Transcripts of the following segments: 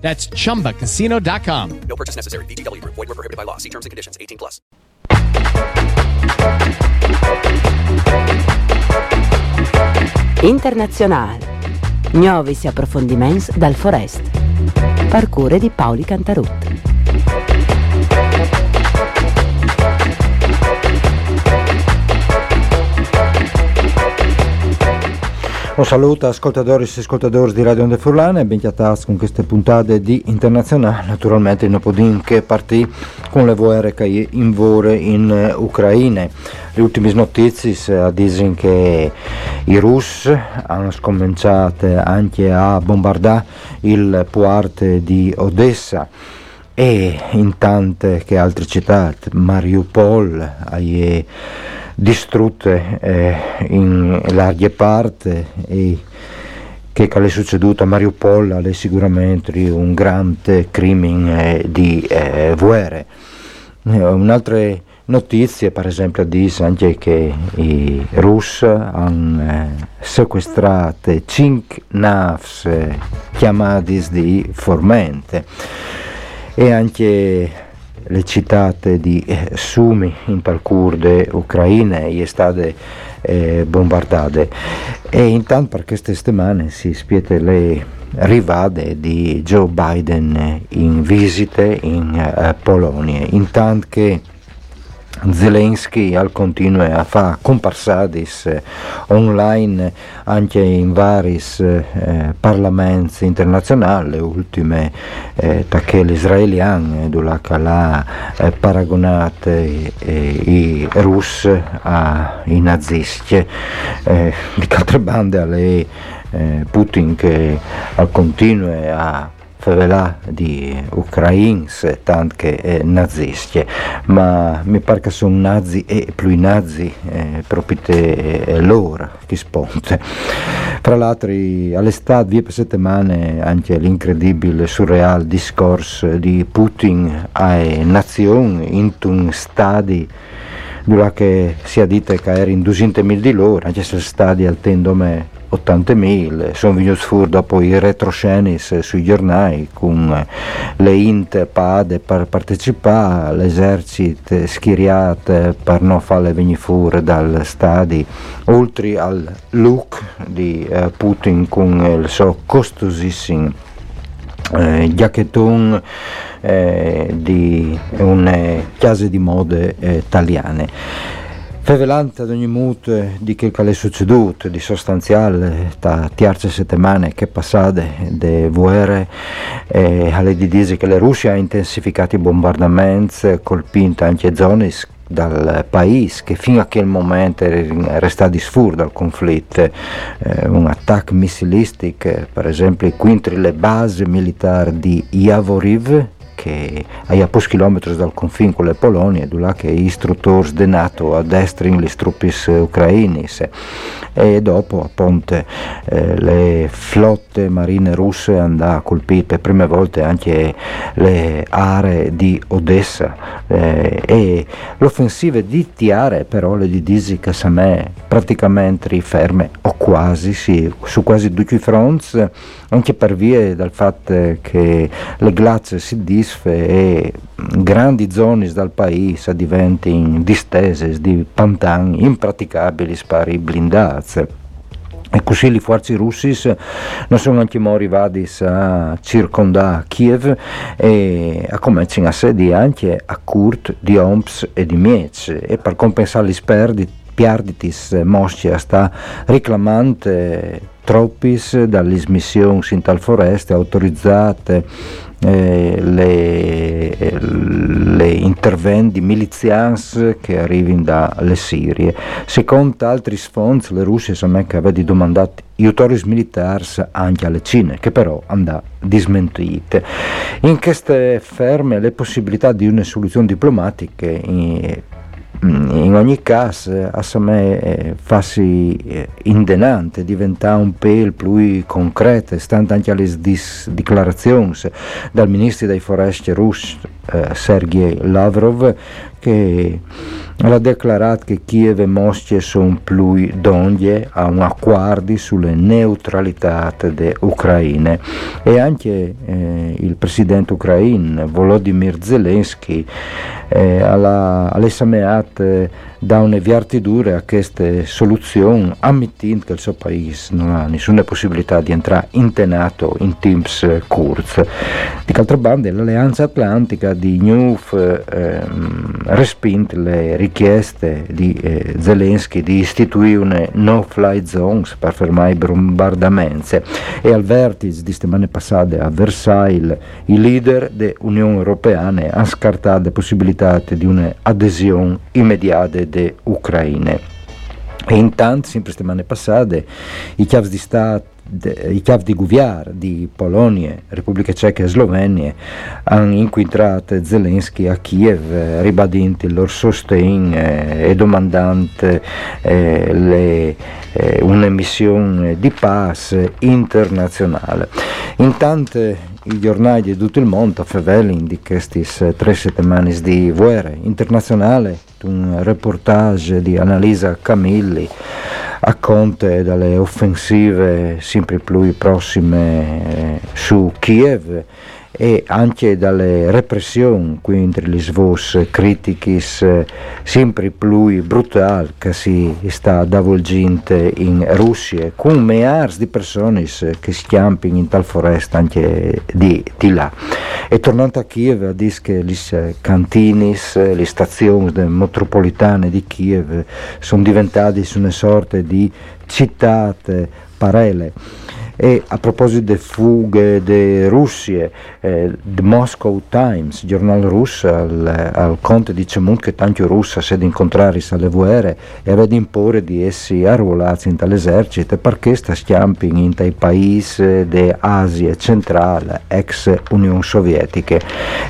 That's chumbacasino.com. No purchase necessary. VGW Group. Void were prohibited by law. See terms and conditions. 18 plus. Internazionale. Nuovis approfondiments dal Forest. Parcure di Paoli Cantarut. Un saluto ascoltatori e ascoltatori di Radio Onde Furlane e ben chiatati con queste puntate di Internazionale. Naturalmente non possiamo che partì con le che in vore in eh, Ucraina. Le ultime notizie eh, dicono che i russi hanno scominciato anche a bombardare il porto di Odessa e in tante che altre città, Mariupol, è distrutte eh, in larghe parti e che è succeduto a Mariupol è sicuramente un grande crimine eh, di eh, guerra. Eh, un'altra notizia, per esempio, dice anche che i russi hanno eh, sequestrato 5 navi eh, chiamate di Formente e anche le citate di eh, Sumi in tal kurde ucraine e state eh, bombardate. E intanto per queste settimane si spiete le rivade di Joe Biden in visite in eh, Polonia. Intanto che Zelensky al continua a fare comparsadis eh, online anche in vari eh, parlamenti internazionali, ultime eh, che l'israeliano dove l'ha eh, paragonato eh, i russi ai nazisti, eh, di altre bande alle eh, Putin che al continua a favela di ucrains, tanto che eh, ma mi pare che sono nazi e più nazi eh, proprio eh, loro che sponte. Fra l'altro all'estate, via per settimane, anche l'incredibile, surreal discorso di Putin alle nazioni in un stadio dove si dite che era in 200.000 di loro, anche se stadi al tendome 80.000, sono venuti fuori dopo i retroscenis sui giornali con le int pade per partecipare, l'esercito schiriato per non farle venire fuori dal stadio, oltre al look di eh, Putin con il suo costosissimo eh, giacchettone eh, di una casa di mode eh, italiane. Fevelante ad ogni modo di che è succeduto, di sostanziale, da terze settimane che passate, de guerre, eh, alle di dire che la Russia ha intensificato i bombardamenti, colpendo anche zone dal paese che fino a quel momento era stato sfur dal conflitto, eh, un attacco missilistico per esempio contro le basi militari di Yavoriv che a pochi chilometri dal confine con le Polonia, dove che gli istruttori di NATO addestrano le truppe ucraine e dopo appunto eh, le flotte marine russe hanno a colpire per prime volte anche le aree di Odessa. Eh, e l'offensiva di Tiare però le di Disi a me praticamente ferme o quasi sì, su quasi i fronti anche per via del fatto che le glacie si disfe e grandi zone del paese diventano distese di pantani impraticabili per i blindati. E così le forze russe non sono anche arrivate a circondare Kiev e a cominciare a sedere anche a Kurt di Omps e di Miez e per compensare gli sperdi piarditis Moscia sta reclamante dalle missioni in tal foreste autorizzate eh, le, le interventi milizians che arrivano dalle Sirie. Secondo altri sfonds, le Russie sono che avevano domandato aiutori militari anche alle Cine, che però andà dismentite. In queste ferme le possibilità di una soluzione diplomatica in, in ogni caso a me eh, farsi eh, indenante diventa un po' più concrete stando anche alle dichiarazioni dal ministro dei foreste russo eh, Sergei Lavrov che ha dichiarato che Kiev e Mosca sono più donne a un accordo sulle neutralità dell'Ucraina e anche eh, il presidente ucraino Volodymyr Zelensky eh, ha 对 da un'inviartidura a queste soluzioni, ammettendo che il suo paese non ha nessuna possibilità di entrare in tenato in teams curz. Di altra banda, l'Alleanza Atlantica di Newf ehm, respinge le richieste di eh, Zelensky di istituire una no-fly zones per fermare i bombardamenti e al vertice di settimane passate a Versailles i leader dell'Unione Europea hanno scartato la possibilità di un'adesione immediata de Ucraine. E intanto, sempre settimane passate, i capi di Stato i capi di governo di Polonia, Repubblica Ceca e Slovenia hanno incontrato Zelensky a Kiev ribadendo il loro sostegno eh, e domandando eh, eh, una missione di pace internazionale. Intanto i giornali di tutto il mondo favelin di queste tre settimane di guerra internazionale, un reportage di Annalisa Camilli a conte dalle offensive sempre più prossime eh, su Kiev e anche dalle repressioni, quindi le svos critichis eh, sempre più brutali che si sta avvolgendo in Russia, con miliardi di persone che si chiampano in tal foresta anche di, di là. E tornando a Kiev, dice che le cantine, le stazioni metropolitane di Kiev sono diventate una sorta di città parele e a proposito delle fughe de Russie, eh, The Moscow Times, giornale russo, al, al conte dice che tanti russi si incontrare alle guerre e aveva imporre di essi arruolati in tale esercito perché sta schiamping in tai paesi dell'Asia centrale, ex Unione Sovietica.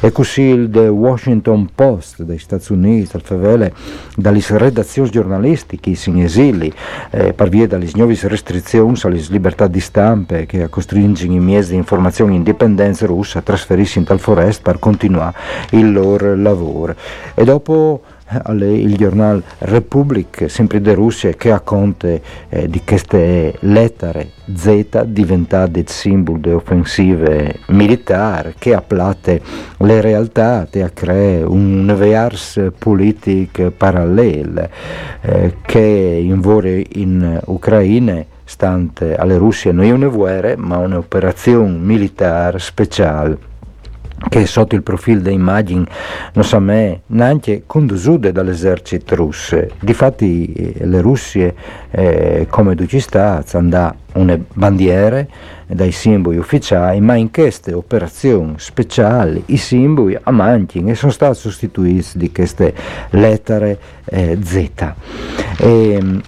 E così il The Washington Post degli Stati Uniti, al favele, dalle redazioni giornalistiche in esili, eh, per via dalle nuove restrizioni alle libertà di stampa, stampe che costringono i mezzi di informazione indipendenti russi a trasferirsi in tal forest per continuare il loro lavoro. E dopo il giornale Republic, sempre di Russia, che ha conte eh, di queste lettere Z diventate simbolo di offensive militari che applate le realtà e a creare un univers politico parallelo eh, che in, in Ucraina stante alle Russie non è una guerra ma un'operazione militare speciale che sotto il profilo delle immagini non sa me neanche conduciute dall'esercito russo. Difatti eh, le Russie eh, come tu ci sta hanno una bandiere dai simboli ufficiali, ma in queste operazioni speciali i simboli a manchin e sono stati sostituiti di queste lettere eh, Z. E,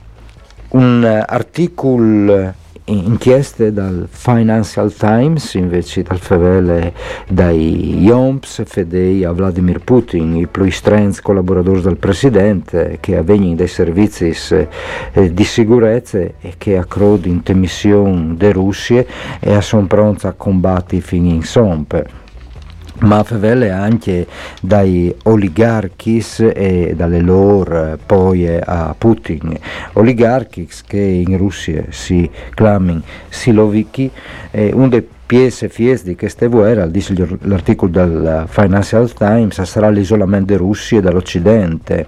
un articolo inchieste dal Financial Times invece dal fevele dai Yomps fedei a Vladimir Putin i più strenzi collaboratori del presidente che avvengono dai servizi eh, di sicurezza e che accrodo in missioni de Russia e sono pronti a combattere fino in sompe ma favelle anche dai oligarchi e dalle loro poi a Putin, oligarchi che in Russia si chiamano siloviki, eh, un dei pièce fies di queste guerre, dice l'articolo del Financial Times, sarà l'isolamento di Russia dall'Occidente.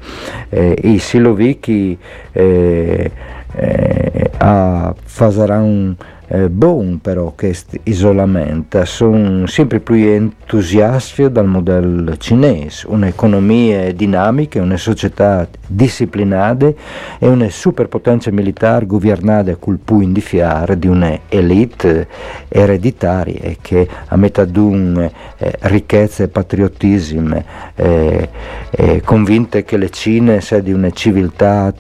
Eh, I siloviki eh, eh, faranno eh, buon però questo isolamento, sono sempre più entusiasti dal modello cinese, un'economia dinamica, una società disciplinata e una superpotenza militare governata col più indifiare di un'elite ereditaria che a metà di un eh, ricchezza e patriottismo eh, eh, convinte che le Cine sia di una civiltà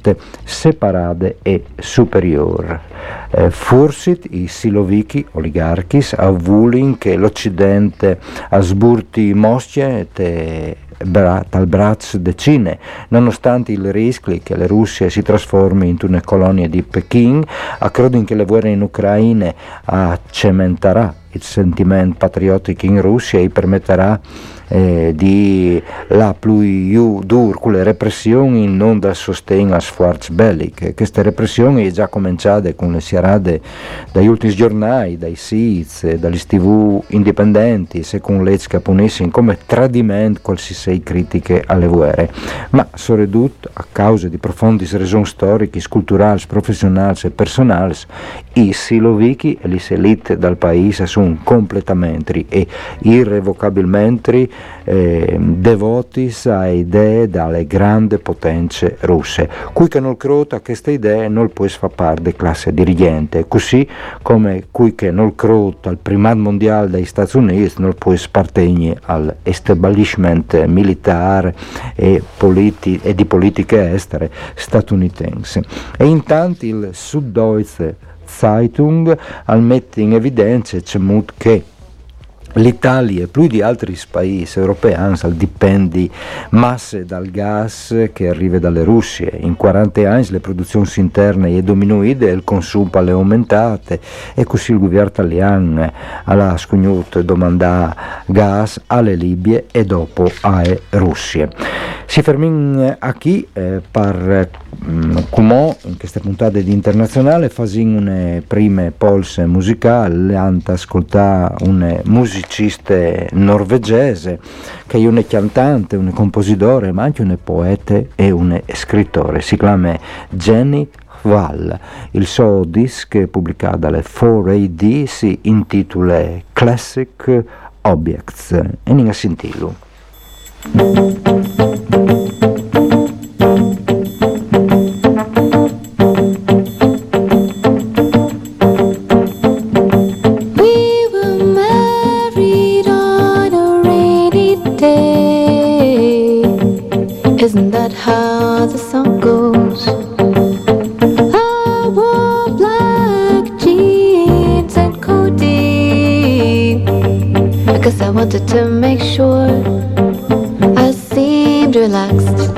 separata e superiore. Eh, Fursit, i siloviki oligarchis, a Vulin che l'Occidente ha sburti mosce te dal braccio de Cine, nonostante il rischio che la Russia si trasformi in una colonia di Pechino, a credo che la guerra in Ucraina cementerà il sentimento patriottico in Russia e permetterà eh, di la più dur con le repressioni non dal sostegno a sforzi bellici. Queste repressioni sono già cominciate con le sierade dagli ultimi giornali, dai SIZ, dagli TV indipendenti, se con leggi che punissero come tradimento qualsiasi critiche alle guerre, ma ridotte a causa di profondi ragioni storiche, culturali, professionali e personali, i silovichi e le elite dal paese sono completamente e irrevocabilmente eh, devotis a idee dalle grandi potenze russe. Qui che non crota queste idee non può far parte della classe dirigente, così come qui che non crota il primato mondiale degli Stati Uniti non può appartenere all'establishment militare e, politi- e di politiche estere statunitense. E intanto il Süddeutsche Zeitung mette in evidenza che L'Italia e più di altri paesi europei dipendi masse dal gas che arriva dalle Russie. In 40 anni le produzioni interne sono diminuite, il consumo è aumentato e così il governo italiano ha scognuto domanda gas alle Libie e dopo alle Russie. Si fermiamo qui eh, per mm, come in queste puntate di internazionale facciamo una prime polse musicali, anta ascoltare una musicista norvegese che è un cantante, un compositore, ma anche un poeta e un scrittore. Si chiama Jenny Val. Il suo disco pubblicato dalle 4AD si intitola Classic Objects e non sentilo. I wore black jeans and because I wanted to make sure I seemed relaxed.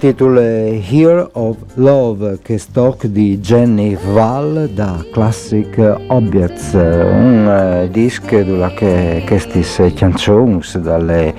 Si intitola Here of Love, che stock di Jenny Val da Classic Objects, un uh, disco che questi canzoni dalle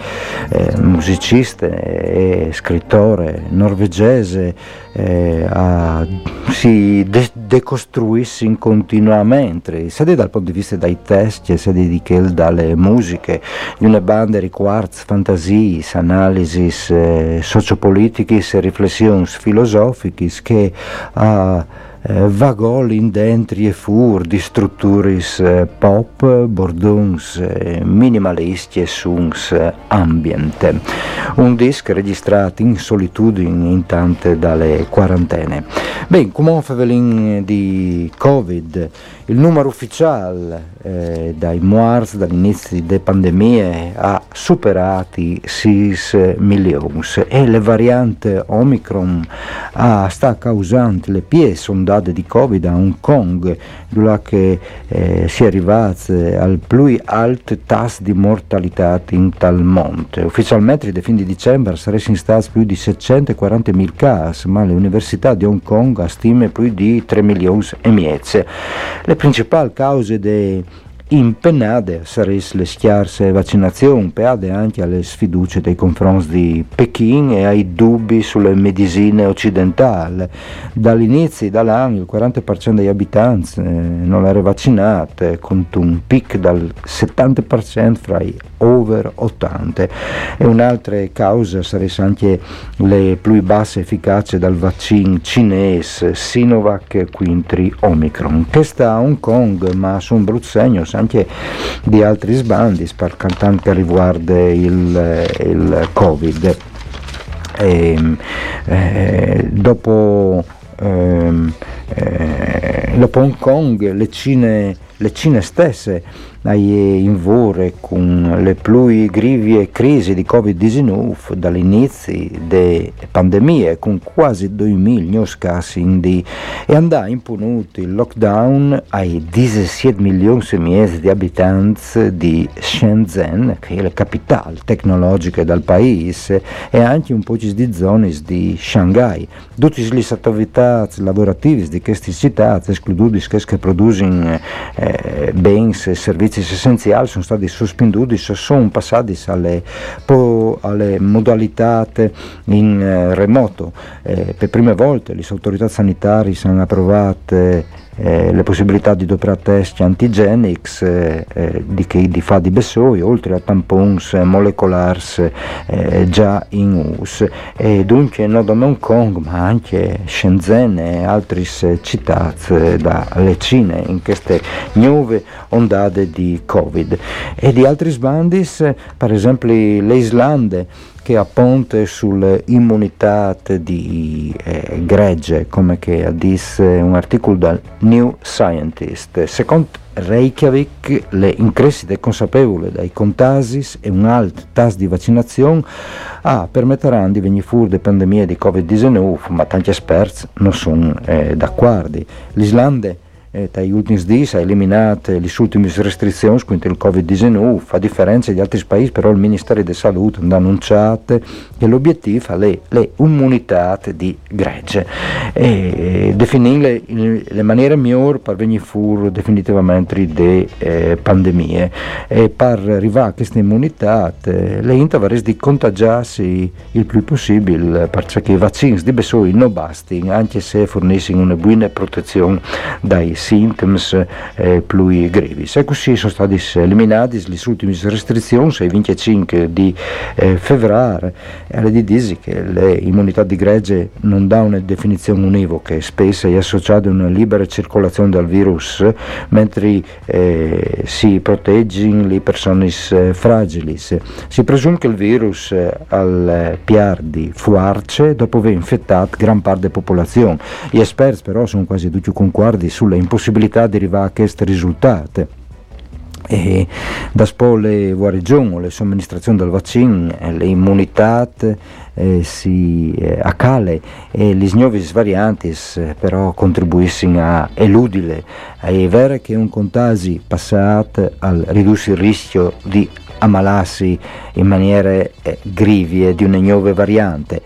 eh, musiciste e scrittore norvegese eh, a, si de- decostruissi continuamente, sia dal punto di vista dei testi, sia di dalle musiche, di una banda di quartz, fantasie, analisi eh, sociopolitiche riflessioni filosofiche che ha eh, vagol in dentri e fur di strutturis eh, pop, borduns eh, minimalisti e suns eh, ambiente. Un disc registrato in solitudine in tante dalle quarantene. Come favelin di Covid, il numero ufficiale eh, dai MOARS dall'inizio delle pandemie ha superato i 6 milioni e le varianti Omicron ah, sta causando le pie sondate di Covid a Hong Kong, dove che eh, si è arrivati al più alto tasso di mortalità in tal monte. Ufficialmente da fin di dicembre sarebbero stati più di 740.000 casi, ma le università di Hong Kong stimano più di 3 milioni e mezzo. Le principali cause dei impennate sarebbero le scarse vaccinazioni, peade anche alle sfiducie nei confronti di Pechino e ai dubbi sulle medicine occidentali. Dall'inizio dall'anno il 40% degli abitanti eh, non era vaccinato, con un picco dal 70% fra i over 80 e un'altra causa sarebbe anche le più basse efficacia dal vaccino cinese Sinovac Quintri Omicron che sta a Hong Kong ma su un brutto segno anche di altri sbandi per che riguarda il, il Covid. E, eh, dopo, ehm, eh, dopo Hong Kong le Cine, le Cine stesse in vore con le più grivie crisi di Covid-19 dall'inizio delle pandemie con quasi 2.000 casi di, e andà impunito il lockdown ai 17 milioni e mezzo di abitanti di Shenzhen che è la capitale tecnologica del paese e anche un po' di zone di Shanghai. Tutte le attività lavorative di queste città escluduti che producono eh, beni e servizi servizi essenziali sono stati sospenuti, sono passati alle, alle modalità in eh, remoto. Eh, per prime volte le autorità sanitarie sono approvate eh, le possibilità di doppia test antigenics eh, eh, di che di fa di Bessoi, oltre a tampons molecolars eh, già in us. E dunque non da Hong Kong, ma anche Shenzhen e altre città eh, dalle Cine in queste nuove ondate di Covid. E di altri sbandis, per esempio le Che appunto sull'immunità di eh, gregge, come che disse un articolo dal New Scientist. Secondo Reykjavik, le increscite consapevoli dai contagi e un alto tasso di vaccinazione ah, permetteranno di venire fuori da pandemie di Covid-19, ma tanti esperti non sono eh, d'accordo. L'Islanda eh, dagli ultimi giorni ha eliminato le ultime restrizioni contro il Covid-19, a differenza di altri paesi però il Ministero della Salute ha annunciato che l'obiettivo è le, le immunità di gregge. E definire le, le maniere migliori per venire fuori definitivamente da eh, pandemie. E per arrivare a questa immunità eh, le intervaresi di contagiarsi il più possibile perché i vaccini. Di Besoi non bastano anche se forniscono una buona protezione dai sintoms eh, più gravi. E così sono state eliminate le ultime restrizioni il 25 di eh, febbraio e le dice che l'immunità di gregge non dà una definizione univoca, spesso è associata a una libera circolazione del virus, mentre eh, si proteggono le persone eh, fragili. Si presume che il virus eh, al piar di fuarce dopo aver infettato gran parte della popolazione. Gli esperti però sono quasi tutti concordi sulla possibilità di arrivare a questi risultati. E da spole guarigione, le somministrazioni del vaccino, le immunità eh, si eh, accale e le nuove varianti eh, però contribuiscono a eludere. È vero che un contagio passato al ridurre il rischio di ammalarsi in maniere eh, grivie di una nuova variante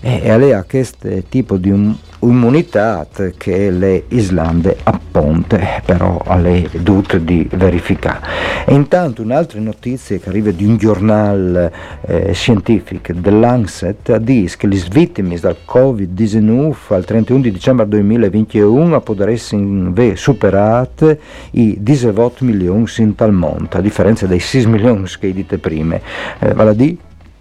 e a questo tipo di un immunità che le Islande apponte però alle dute di verificare. E intanto un'altra notizia che arriva di un giornale eh, scientifico, The Lancet, dice che le vittime del Covid-19 al 31 dicembre 2021 potrebbero essere superate i 18 milioni in tal mondo, a differenza dei 6 milioni che dite prima. Eh, vale a dire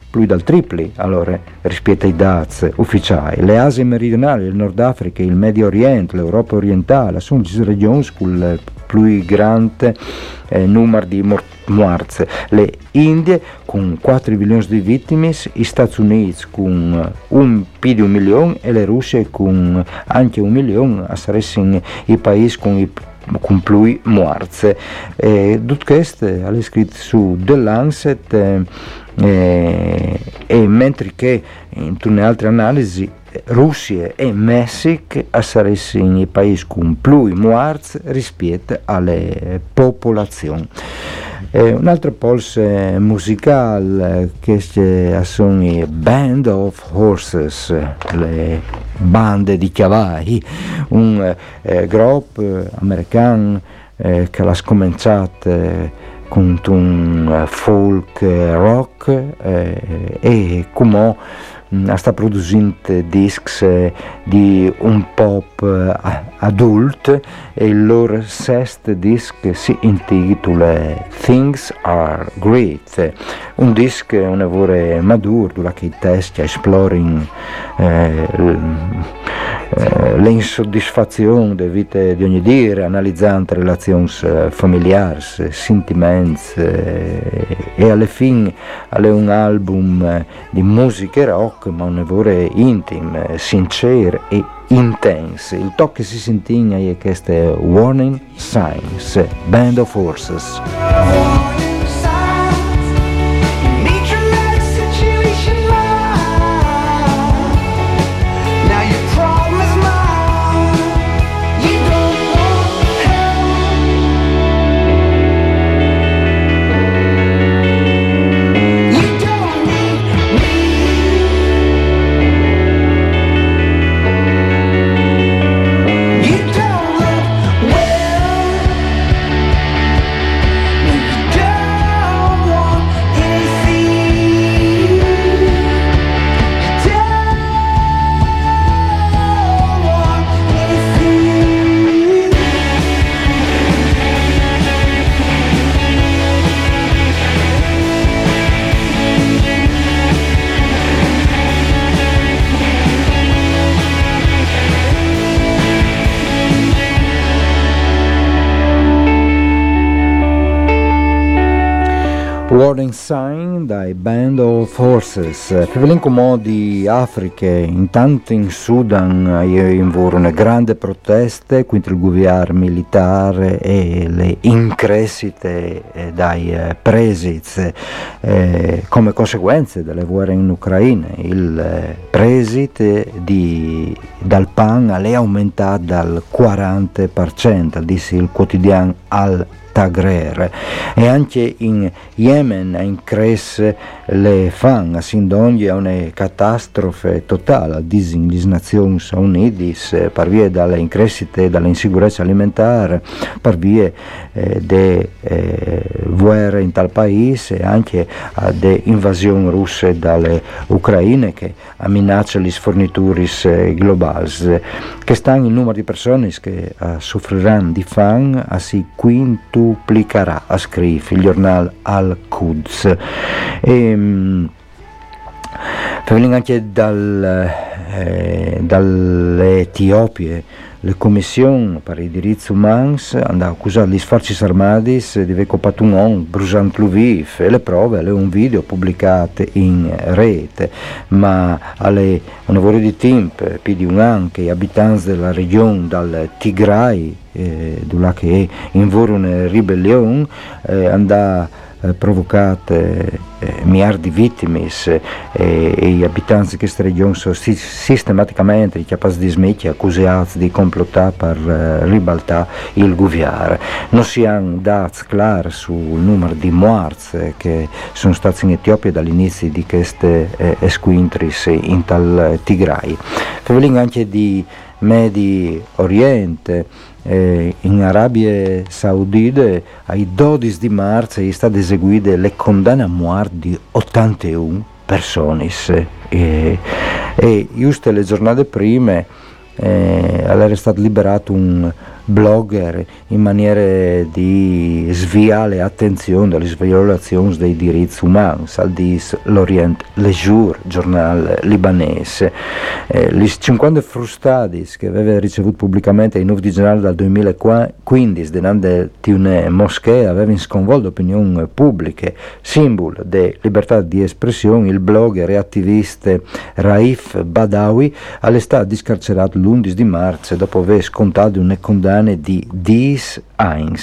più del tripli allora, rispetto ai dati ufficiali. Le Asie meridionali, il Nord Africa, il Medio Oriente, l'Europa orientale sono le regioni con il più grande eh, numero di morti. Le Indie con 4 milioni di vittime, gli Stati Uniti con un più di un milione e le Russie con anche un milione, sarebbero i paesi con i più morti. E tutto questo è scritto su The Lancet eh, eh, e mentre che in altre analisi Russia e Messico sarebbero i paesi con più morti rispetto alle popolazioni. Eh, un altro polse musicale che sono i Band of Horses, le bande di cavalli, un eh, gruppo americano eh, che l'ha cominciato eh, con un folk rock eh, e come sta producendo discs eh, di un pop eh, adult e il loro sesto disc si intitola Things Are Great. Un disc un lavoro maduro dove i testi esploring eh, eh, l'insoddisfazione delle vite di ogni dire analizzando relazioni eh, familiari sentimenti eh, e alla fine è un album di musica rock ma un lavoro intimo, sincero e intenso. Il tocco si sentiva è questo Warning Signs, Band of Horses. Band of Forces. Prevelenco modi Africa, intanto in Sudan invoruno grandi proteste contro il governo militare e le increscite eh, dai eh, presidi eh, come conseguenze delle guerre in Ucraina. Il eh, preside di, dal PAN è aumentato dal 40%, disse il quotidiano Al Tagrer. E anche in Yemen in cresce le fan sin d'ogni una catastrofe totale. Dicono le Nazioni Unite per via dalle increscite dall'insicurezza alimentare per via eh, delle eh, guerre in tal paese e anche delle invasioni russe dalle Ucraine che minacciano le forniture eh, globali che stanno il numero di persone che soffriranno di fan a si quinto duplicherà, scrive il giornale Al-Quds. E, um, anche dal, eh, dall'Etiopia le commissioni per i diritti umani hanno accusato gli sforzi armati di aver copato un uomo brusando l'Uviv e le prove le un video pubblicato in rete. Ma alle un lavoro di tempo più di un anno che gli abitanti della regione dal Tigray eh, che in una ribellione eh, eh, provocate eh, miliardi di vittime eh, e gli abitanti di questa regione sono sistematicamente capaci di smettere accusati di complottare per eh, ribaltare il governo. Non si hanno dati chiari sul numero di morti che sono stati in Etiopia dall'inizio di queste eh, squintri in tal Tigray. Parliamo anche di Medio Oriente, eh, in Arabia Saudita ai 12 di marzo è stata eseguita le condanne a morte di 81 persone e, e giusto le giornate prime eh, era stato liberato un blogger in maniera di sviare attenzione alle violazioni dei diritti umani, al l'Orient Le Jour, giornale libanese. Eh, gli 50 frustati che aveva ricevuto pubblicamente in 9 di gennaio del 2015 denande di una moschea avevano sconvolto l'opinione pubblica, simbolo di libertà di espressione, il blogger e attivista Raif Badawi all'estate discarcerato l'11 di marzo dopo aver scontato una condanna di 10 anni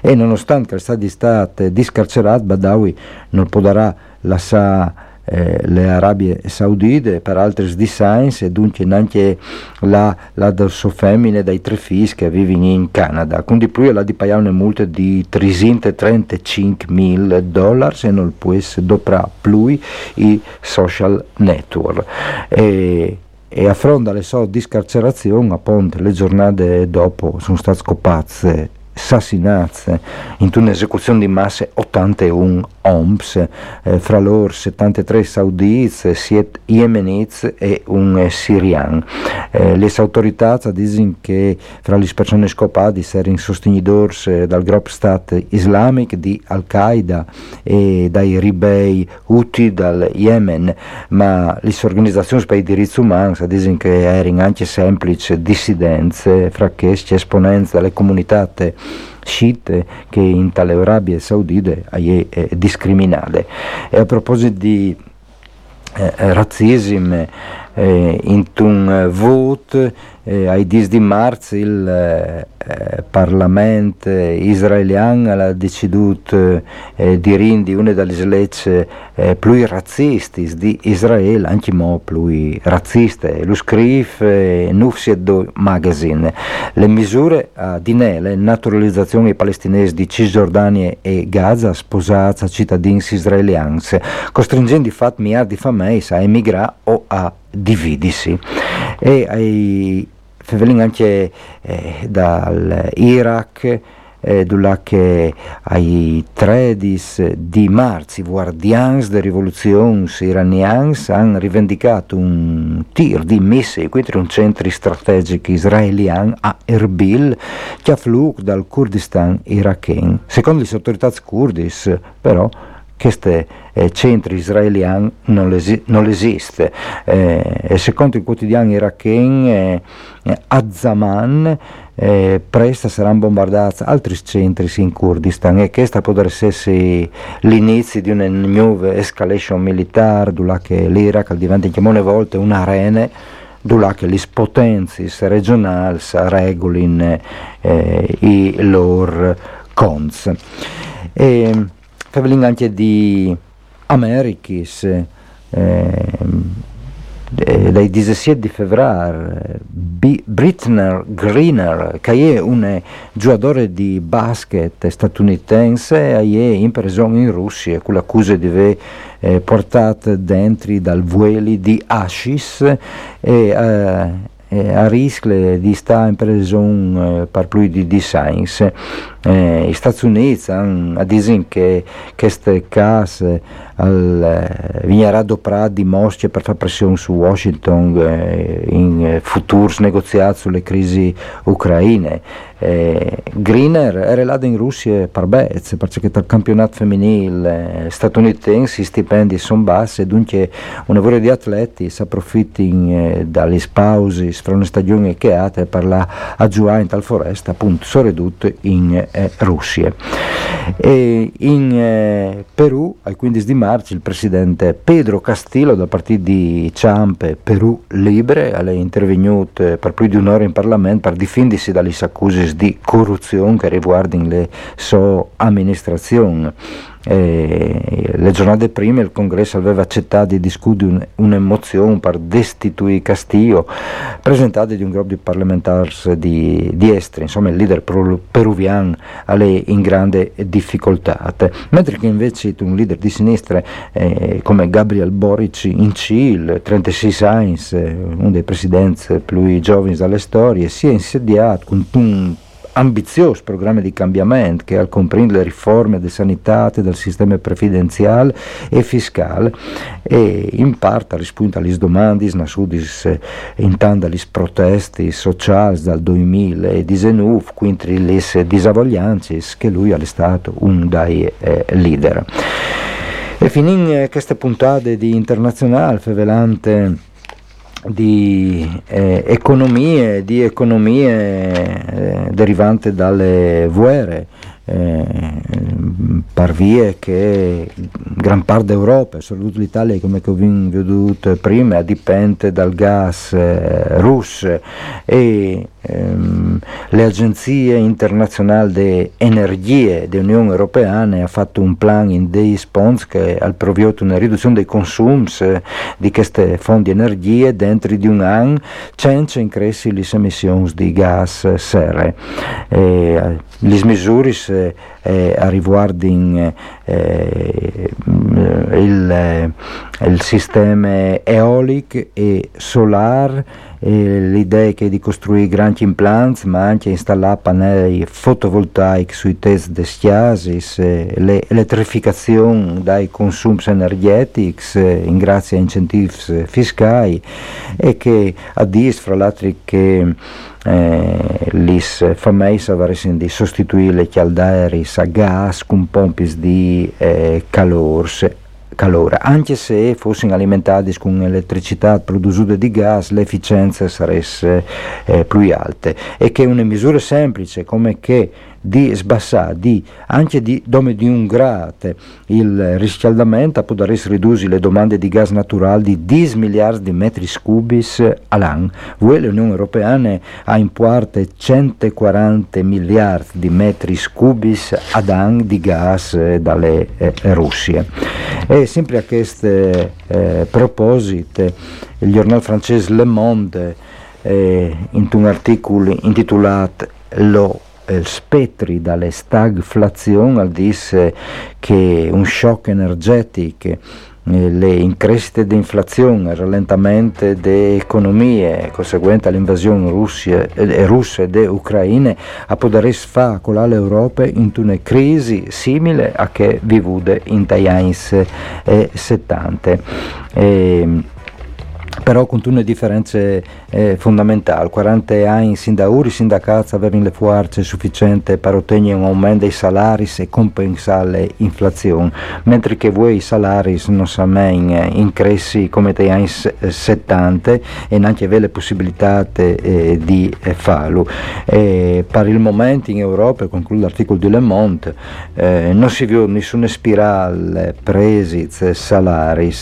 e nonostante sia stato discarcerato Badawi non potrà lasciare eh, le Arabie Saudite per altri designs e dunque anche la, la sua femmine dai tre figli che vivono in Canada. Quindi poi la di pagare una multa di 335 mila dollari e non può essere doppia più i social network. E, e a fronte alle sue discarcerazioni, appunto, le giornate dopo sono state scopate assassinate in un'esecuzione di massa 81 OMS, eh, fra loro 73 sauditi, 7 yemeniti e un siriano. Eh, le autorità dicono che fra le persone scopate erano sostenitori eh, dal gruppo Stat Islamic di Al-Qaeda e dai ribei Houthi dal Yemen, ma le organizzazioni per i diritti umani dicono che erano anche semplici dissidenze fra questi esponenti delle comunità sciite che in tale Arabia Saudita è, è. E a proposito di eh, razzismo, eh, un voto eh, ai 10 di marzo il eh, Parlamento israeliano ha deciso eh, di rendere una delle leggi eh, più razzisti di Israele, anche mo più razziste. Lo scrive eh, Nufsied Magazine. Le misure a dinelle naturalizzazione palestinesi di Cisgiordania e Gaza sposate a cittadini israeliani, costringendo di fatto miliardi di famiglie a emigrare o a dividisi. E ai vengono anche eh, dall'Iraq, eh, che ai 13 di marzo i guardiani della rivoluzione iraniana hanno rivendicato un tir di missili contro un centro strategico israeliano a Erbil che affluga dal Kurdistan iracheno. Secondo le autorità kurdis però questi eh, centri israeliani non, esi- non esiste. Eh, secondo il quotidiano iracheno eh, Azzaman eh, presto saranno bombardati altri centri in Kurdistan e questo potrebbe essere l'inizio di una nuova escalation militare dove l'Iraq diventa chiamone volte un'arena dove le potenze regionali regolino eh, i loro cons. E, parliamo anche di Americhis, eh, dai 17 di febbraio, Britner Greener, che è un giocatore di basket statunitense, è in prigione in Russia con l'accusa di aver eh, portato dentro dal vueli di Ashis e eh, a rischio di stare in prigione per più di 10 anni eh, gli Stati Uniti hanno detto che queste case al, eh, vignerà di mostre per fare pressione su Washington eh, in eh, futuri negoziati sulle crisi ucraine. Eh, Greener era là in Russia per Bez, perché dal campionato femminile statunitense i stipendi sono bassi e dunque un lavoro di atleti si approfittano eh, dalle spause fra una stagione che ha per la aggiungere in tal foresta appunto sono ridotte in eh, Russia. E in eh, Perù, al 15 di marzo, il presidente Pedro Castillo, dal partito di Ciampe Perù Libre, è intervenuto per più di un'ora in Parlamento per difendersi dalle accuse di corruzione che riguardano le sue amministrazioni. Eh, le giornate prima il congresso aveva accettato di discutere un'emozione per destituire Castillo presentata di un gruppo di parlamentari di, di esteri, insomma il leader peruviano è in grande difficoltà, mentre che invece un leader di sinistra eh, come Gabriel Boric in Cile, 36 anni, uno dei presidenti più giovani della storia, si è insediato con un ambizioso programma di cambiamento che al comprende le riforme della sanità, del sistema previdenziale e fiscale e in parte rispunta alle domande nasudis eh, in tanto alle proteste sociali dal 2019 quindi le disavoglianze che lui è stato un dei eh, leader. E finì queste puntate di internazionale fevelante di eh, economie, di economie eh, derivanti dalle guerre, eh, par vie che gran parte d'Europa, soprattutto l'Italia come ho veduto prima, dipende dal gas eh, russo e ehm, le agenzie internazionali di energie dell'Unione Europea hanno fatto un plan in dei spons che ha provviato una riduzione dei consumi di queste fonti energie dentro di un anno senza increscere le emissioni di gas serre. Eh, le misure eh, riguardo eh, il, eh, il, sistema eolico e solare l'idea è di costruire grandi impianti ma anche installare pannelli fotovoltaici sui test di chiasis, l'elettrificazione dai consumi energetici in grazie a incentivi fiscali e che a dis fra l'altro che eh, lis fameis avressen di sostituire le calderis a gas con pompis di eh, calors calore. Anche se fossero alimentati con elettricità prodotta di gas, l'efficienza sarebbe eh, più alta. E che una misura semplice come che di sbassare di, anche di dome di un grado il riscaldamento potrebbe ridurre le domande di gas naturale di 10 miliardi di metri cubi all'anno. Voi l'Unione Europea ha in parte 140 miliardi di metri cubi ad anno di gas eh, dalle eh, Russie. E sempre a questo eh, proposito il giornale francese Le Monde eh, in un articolo intitolato Lo spettri dalle stagflazione disse che un shock energetico eh, le increscite di inflazione, il rallentamento delle economie conseguente all'invasione russa e ucraina a poter con l'Europa in una crisi simile a che vivude in gli anni 70. E, però con una differenza eh, fondamentale. 40 anni sin da ora i sindacati avevano le forze sufficienti per ottenere un aumento dei salari e compensare l'inflazione, mentre che voi i salari non sono mai in, cressi come negli anni 70 e neanche avere le possibilità eh, di eh, farlo. E per il momento in Europa, conclude l'articolo di Le Monde, eh, non si vede nessuna spirale presi salari,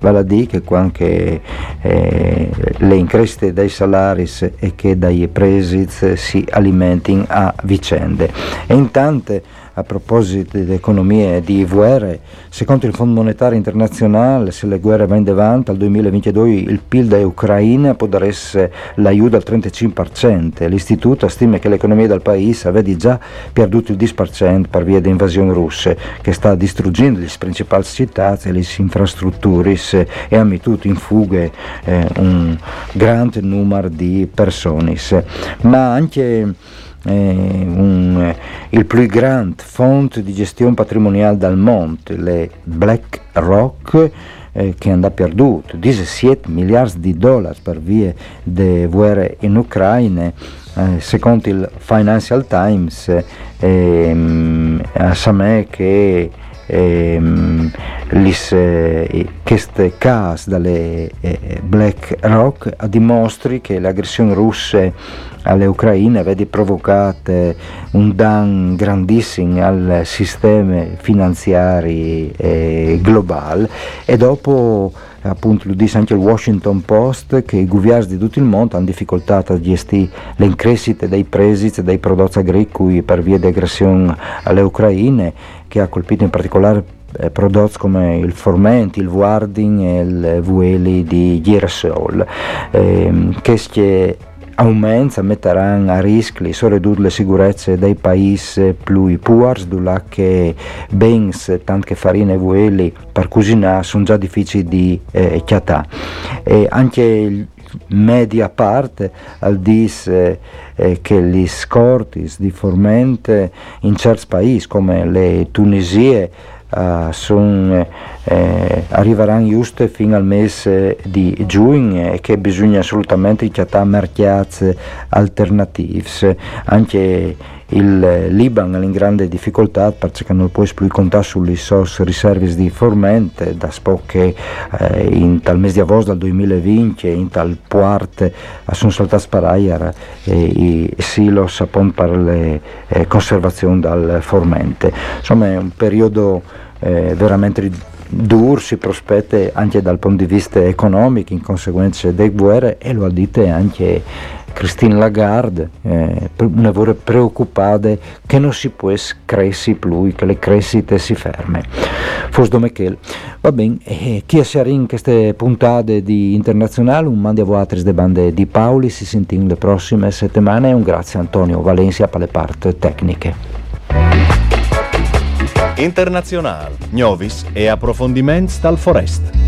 vale a dire che anche eh, le increscite dai salari e che dai presi si alimentino a vicende. E intanto a proposito di economia e di guerre, secondo il Fondo Monetario Internazionale, se le guerre vanno avanti, al 2022 il PIL da Ucraina potrà essere l'aiuto al 35%. L'istituto stima che l'economia del paese aveva già perduto il 10% per via dell'invasione russa, che sta distruggendo le principali città e le infrastrutture e ha messo in fuga eh, un grande numero di persone. Ma anche un, il più grande fonte di gestione patrimoniale del mondo, le BlackRock, eh, che hanno perduto 17 miliardi di dollari per via delle guerre in Ucraina. Eh, secondo il Financial Times, ehm, a Samè che ehm, lis, eh, queste case dalle eh, Black Rock dimostri che l'aggressione russa alle Ucraine vede provocate un danno grandissimo al sistema finanziario eh, globale e dopo appunto lo dice anche il Washington Post che i governi di tutto il mondo hanno difficoltà a gestire le increscite dei presidi dei prodotti agricoli per via di aggressione alle Ucraine che ha colpito in particolare eh, prodotti come il formenti, il warding e il vueli di girasol eh, che aumenta, metteranno a rischio le ridurre le sicurezze dei paesi più poveri, dove che bens, tante farine e vueli per cucinare sono già difficili di eh, chiatare. E anche media parte al dice eh, che gli scortis di formente in certi paesi come le Tunisie uh, son, eh, arriveranno giuste fino al mese di giugno e che bisogna assolutamente chiamare mercati alternativi. Anche il Liban è in grande difficoltà perché non può più contare sulle sos riserve di formente da che eh, in tal mese di agosto del 2020 in tal parte sono saltati sparare eh, i silos per le eh, conservazioni dal formente insomma è un periodo eh, veramente duro si prospetta anche dal punto di vista economico in conseguenza delle guerre e lo ha detto anche Christine Lagarde, eh, una vera preoccupata che non si può crescere più, che le crescite si ferme. Forse come che. Va bene, eh, chi sarà in queste puntate di internazionale, un mandi a voi de bande di Paoli, si sentiamo le prossime settimane e un grazie a Antonio Valencia per le parti tecniche. Internazionale, Novis e approfondimenti dal Forest.